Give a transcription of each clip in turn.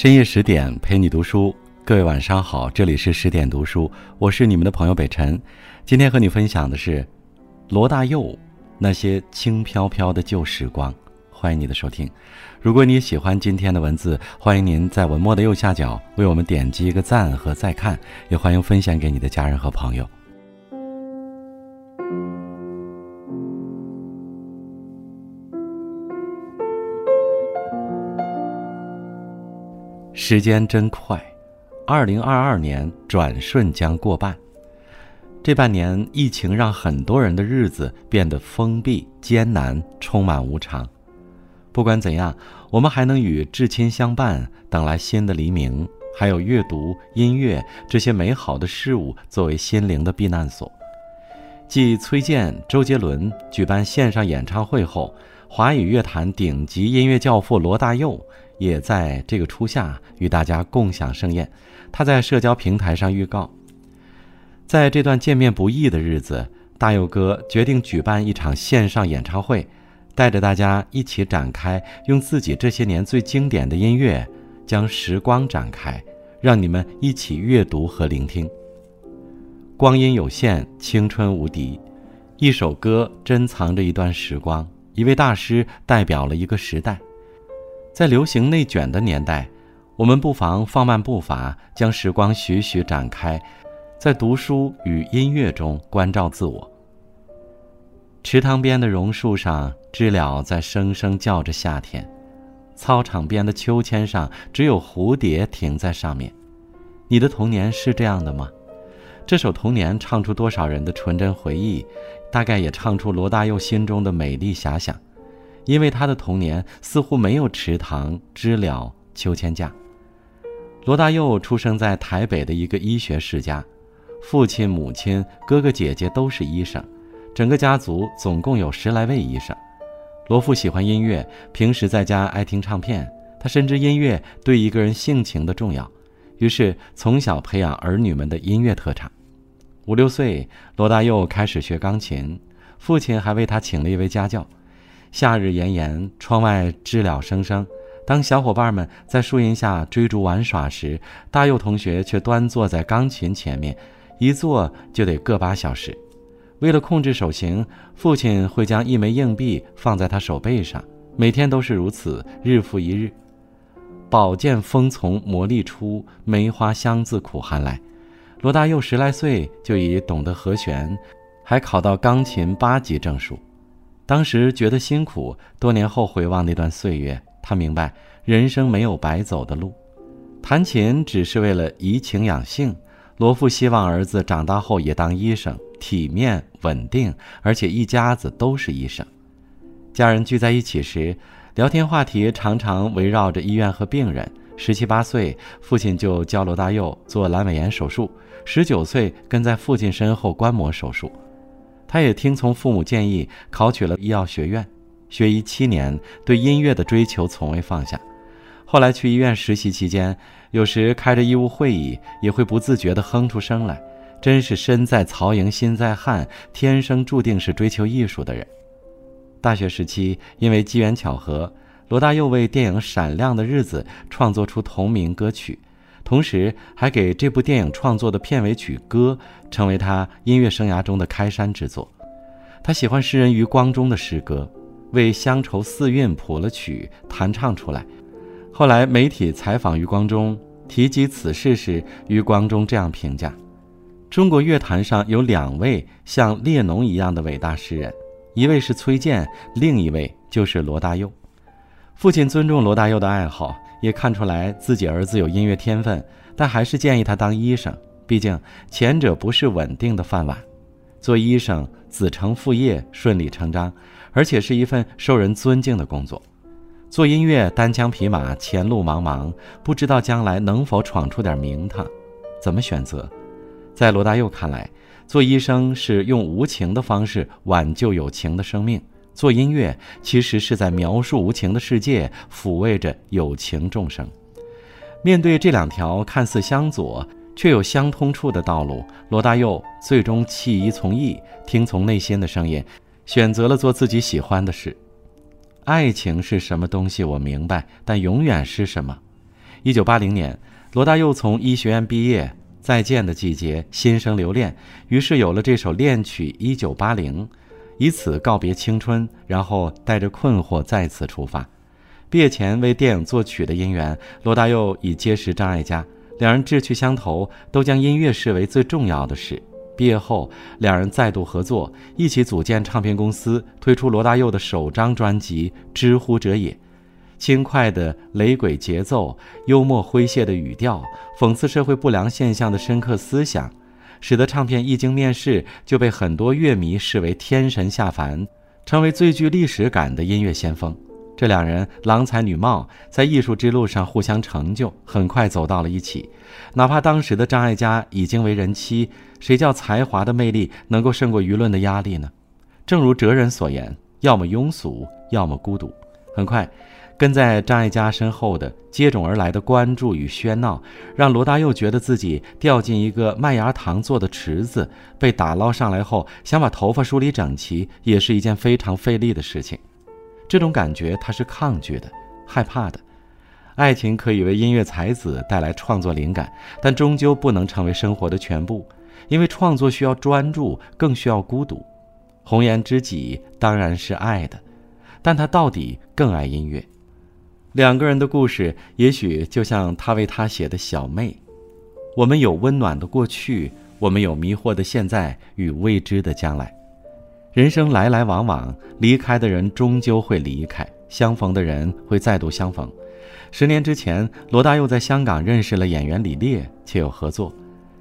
深夜十点陪你读书，各位晚上好，这里是十点读书，我是你们的朋友北辰。今天和你分享的是罗大佑那些轻飘飘的旧时光。欢迎你的收听。如果你喜欢今天的文字，欢迎您在文末的右下角为我们点击一个赞和再看，也欢迎分享给你的家人和朋友。时间真快，二零二二年转瞬将过半。这半年，疫情让很多人的日子变得封闭、艰难、充满无常。不管怎样，我们还能与至亲相伴，等来新的黎明。还有阅读、音乐这些美好的事物作为心灵的避难所。继崔健、周杰伦举办线上演唱会后，华语乐坛顶级音乐教父罗大佑也在这个初夏与大家共享盛宴。他在社交平台上预告，在这段见面不易的日子，大佑哥决定举办一场线上演唱会。带着大家一起展开，用自己这些年最经典的音乐，将时光展开，让你们一起阅读和聆听。光阴有限，青春无敌。一首歌珍藏着一段时光，一位大师代表了一个时代。在流行内卷的年代，我们不妨放慢步伐，将时光徐徐展开，在读书与音乐中关照自我。池塘边的榕树上。知了在声声叫着夏天，操场边的秋千上只有蝴蝶停在上面。你的童年是这样的吗？这首《童年》唱出多少人的纯真回忆，大概也唱出罗大佑心中的美丽遐想。因为他的童年似乎没有池塘、知了、秋千架。罗大佑出生在台北的一个医学世家，父亲、母亲、哥哥姐姐都是医生，整个家族总共有十来位医生。罗父喜欢音乐，平时在家爱听唱片。他深知音乐对一个人性情的重要，于是从小培养儿女们的音乐特长。五六岁，罗大佑开始学钢琴，父亲还为他请了一位家教。夏日炎炎，窗外知了声声。当小伙伴们在树荫下追逐玩耍时，大佑同学却端坐在钢琴前面，一坐就得个把小时。为了控制手型，父亲会将一枚硬币放在他手背上，每天都是如此，日复一日。宝剑锋从磨砺出，梅花香自苦寒来。罗大佑十来岁就已懂得和弦，还考到钢琴八级证书。当时觉得辛苦，多年后回望那段岁月，他明白人生没有白走的路。弹琴只是为了怡情养性。罗父希望儿子长大后也当医生。体面稳定，而且一家子都是医生。家人聚在一起时，聊天话题常常围绕着医院和病人。十七八岁，父亲就教罗大佑做阑尾炎手术；十九岁，跟在父亲身后观摩手术。他也听从父母建议，考取了医药学院，学医七年，对音乐的追求从未放下。后来去医院实习期间，有时开着医务会议，也会不自觉地哼出声来。真是身在曹营心在汉，天生注定是追求艺术的人。大学时期，因为机缘巧合，罗大佑为电影《闪亮的日子》创作出同名歌曲，同时还给这部电影创作的片尾曲歌，成为他音乐生涯中的开山之作。他喜欢诗人余光中的诗歌，为《乡愁四韵》谱了曲，弹唱出来。后来媒体采访余光中，提及此事时，余光中这样评价。中国乐坛上有两位像列侬一样的伟大诗人，一位是崔健，另一位就是罗大佑。父亲尊重罗大佑的爱好，也看出来自己儿子有音乐天分，但还是建议他当医生。毕竟前者不是稳定的饭碗，做医生子承父业，顺理成章，而且是一份受人尊敬的工作。做音乐单枪匹马，前路茫茫，不知道将来能否闯出点名堂，怎么选择？在罗大佑看来，做医生是用无情的方式挽救有情的生命；做音乐其实是在描述无情的世界，抚慰着有情众生。面对这两条看似相左却有相通处的道路，罗大佑最终弃医从艺，听从内心的声音，选择了做自己喜欢的事。爱情是什么东西？我明白，但永远是什么？一九八零年，罗大佑从医学院毕业，再见的季节，心生留恋，于是有了这首恋曲《一九八零》，以此告别青春，然后带着困惑再次出发。毕业前为电影作曲的姻缘，罗大佑已结识张艾嘉，两人志趣相投，都将音乐视为最重要的事。毕业后，两人再度合作，一起组建唱片公司，推出罗大佑的首张专辑《知乎者也》。轻快的雷鬼节奏，幽默诙谐的语调，讽刺社会不良现象的深刻思想，使得唱片一经面世就被很多乐迷视为天神下凡，成为最具历史感的音乐先锋。这两人郎才女貌，在艺术之路上互相成就，很快走到了一起。哪怕当时的张艾嘉已经为人妻，谁叫才华的魅力能够胜过舆论的压力呢？正如哲人所言：“要么庸俗，要么孤独。”很快，跟在张艾嘉身后的接踵而来的关注与喧闹，让罗大佑觉得自己掉进一个麦芽糖做的池子，被打捞上来后，想把头发梳理整齐，也是一件非常费力的事情。这种感觉他是抗拒的，害怕的。爱情可以为音乐才子带来创作灵感，但终究不能成为生活的全部，因为创作需要专注，更需要孤独。红颜知己当然是爱的，但他到底更爱音乐。两个人的故事，也许就像他为她写的小妹。我们有温暖的过去，我们有迷惑的现在与未知的将来。人生来来往往，离开的人终究会离开，相逢的人会再度相逢。十年之前，罗大佑在香港认识了演员李烈，且有合作。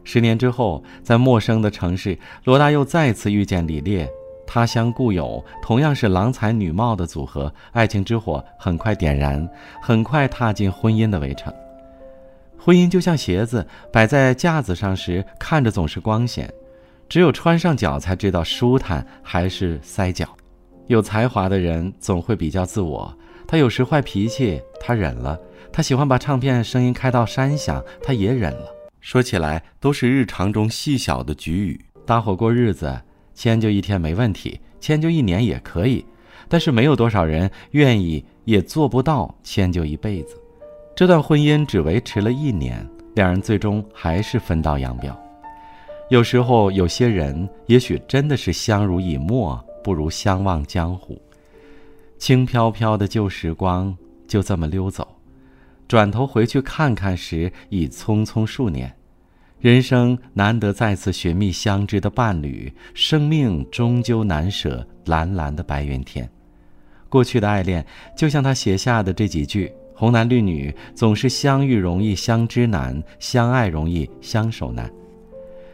十年之后，在陌生的城市，罗大佑再次遇见李烈，他乡故友，同样是郎才女貌的组合，爱情之火很快点燃，很快踏进婚姻的围城。婚姻就像鞋子，摆在架子上时，看着总是光鲜。只有穿上脚才知道舒坦还是塞脚。有才华的人总会比较自我。他有时坏脾气，他忍了；他喜欢把唱片声音开到山响，他也忍了。说起来都是日常中细小的局语。搭伙过日子，迁就一天没问题，迁就一年也可以。但是没有多少人愿意，也做不到迁就一辈子。这段婚姻只维持了一年，两人最终还是分道扬镳。有时候，有些人也许真的是相濡以沫，不如相忘江湖。轻飘飘的旧时光就这么溜走，转头回去看看时，已匆匆数年。人生难得再次寻觅相知的伴侣，生命终究难舍蓝蓝的白云天。过去的爱恋，就像他写下的这几句：“红男绿女总是相遇容易相知难，相爱容易相守难。”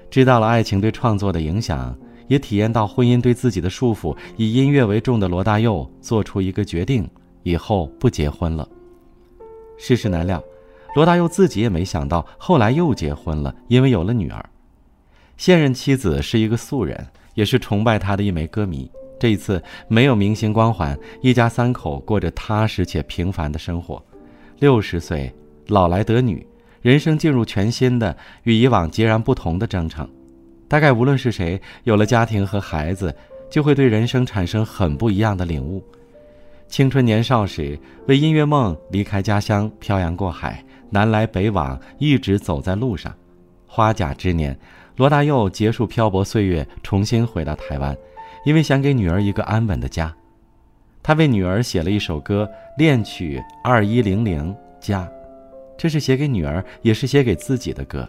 知道了爱情对创作的影响，也体验到婚姻对自己的束缚。以音乐为重的罗大佑做出一个决定：以后不结婚了。世事难料，罗大佑自己也没想到，后来又结婚了，因为有了女儿。现任妻子是一个素人，也是崇拜他的一枚歌迷。这一次没有明星光环，一家三口过着踏实且平凡的生活。六十岁，老来得女。人生进入全新的、与以往截然不同的征程，大概无论是谁，有了家庭和孩子，就会对人生产生很不一样的领悟。青春年少时，为音乐梦离开家乡，漂洋过海，南来北往，一直走在路上。花甲之年，罗大佑结束漂泊岁月，重新回到台湾，因为想给女儿一个安稳的家。他为女儿写了一首歌，恋曲二一零零家。这是写给女儿，也是写给自己的歌。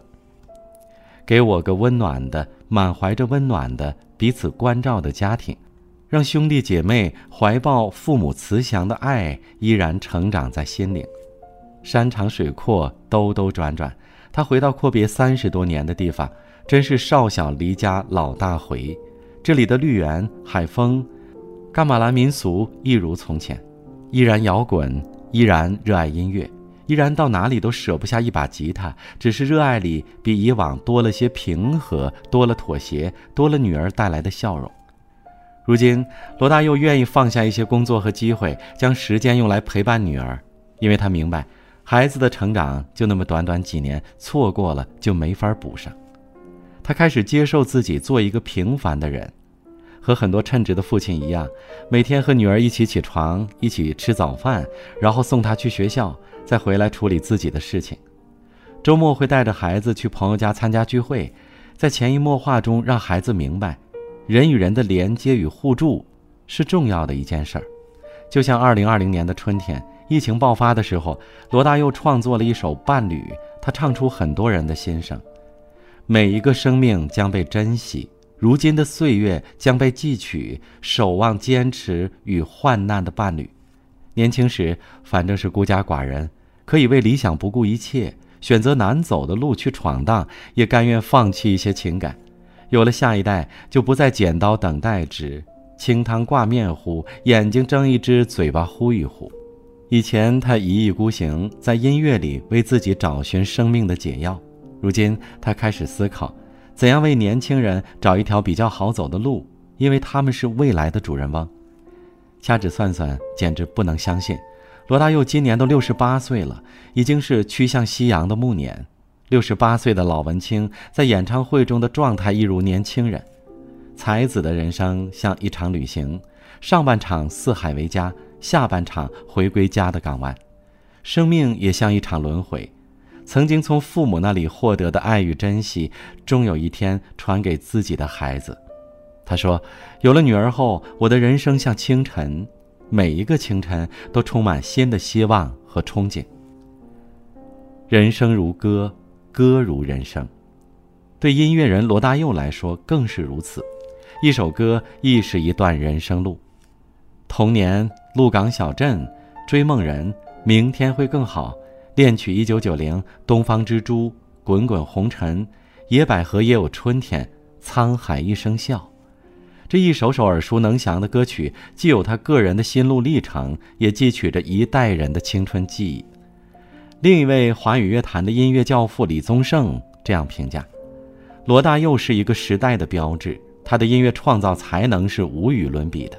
给我个温暖的、满怀着温暖的、彼此关照的家庭，让兄弟姐妹怀抱父母慈祥的爱，依然成长在心灵。山长水阔，兜兜转转，他回到阔别三十多年的地方，真是少小离家老大回。这里的绿园、海风、伽马兰民俗一如从前，依然摇滚，依然热爱音乐。依然到哪里都舍不下一把吉他，只是热爱里比以往多了些平和，多了妥协，多了女儿带来的笑容。如今，罗大佑愿意放下一些工作和机会，将时间用来陪伴女儿，因为他明白，孩子的成长就那么短短几年，错过了就没法补上。他开始接受自己做一个平凡的人，和很多称职的父亲一样，每天和女儿一起起床，一起吃早饭，然后送她去学校。再回来处理自己的事情。周末会带着孩子去朋友家参加聚会，在潜移默化中让孩子明白，人与人的连接与互助是重要的一件事儿。就像二零二零年的春天，疫情爆发的时候，罗大佑创作了一首《伴侣》，他唱出很多人的心声：每一个生命将被珍惜，如今的岁月将被记取，守望坚持与患难的伴侣。年轻时反正是孤家寡人，可以为理想不顾一切。选择难走的路去闯荡，也甘愿放弃一些情感。有了下一代，就不再剪刀等待纸，清汤挂面糊，眼睛睁一只，嘴巴呼一呼。以前他一意孤行，在音乐里为自己找寻生命的解药。如今他开始思考，怎样为年轻人找一条比较好走的路，因为他们是未来的主人翁。掐指算算，简直不能相信。罗大佑今年都六十八岁了，已经是趋向夕阳的暮年。六十八岁的老文青在演唱会中的状态一如年轻人。才子的人生像一场旅行，上半场四海为家，下半场回归家的港湾。生命也像一场轮回，曾经从父母那里获得的爱与珍惜，终有一天传给自己的孩子。他说：“有了女儿后，我的人生像清晨。”每一个清晨都充满新的希望和憧憬。人生如歌，歌如人生，对音乐人罗大佑来说更是如此。一首歌亦是一段人生路。童年，鹿港小镇，追梦人，明天会更好。恋曲一九九零，东方之珠，滚滚红尘，野百合也有春天，沧海一声笑。这一首首耳熟能详的歌曲，既有他个人的心路历程，也记取着一代人的青春记忆。另一位华语乐坛的音乐教父李宗盛这样评价：罗大佑是一个时代的标志，他的音乐创造才能是无与伦比的，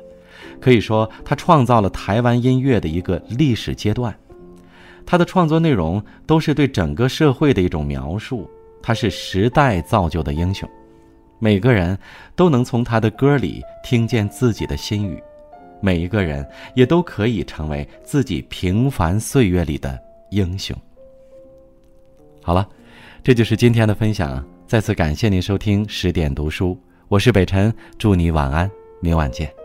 可以说他创造了台湾音乐的一个历史阶段。他的创作内容都是对整个社会的一种描述，他是时代造就的英雄。每个人都能从他的歌里听见自己的心语，每一个人也都可以成为自己平凡岁月里的英雄。好了，这就是今天的分享。再次感谢您收听十点读书，我是北辰，祝你晚安，明晚见。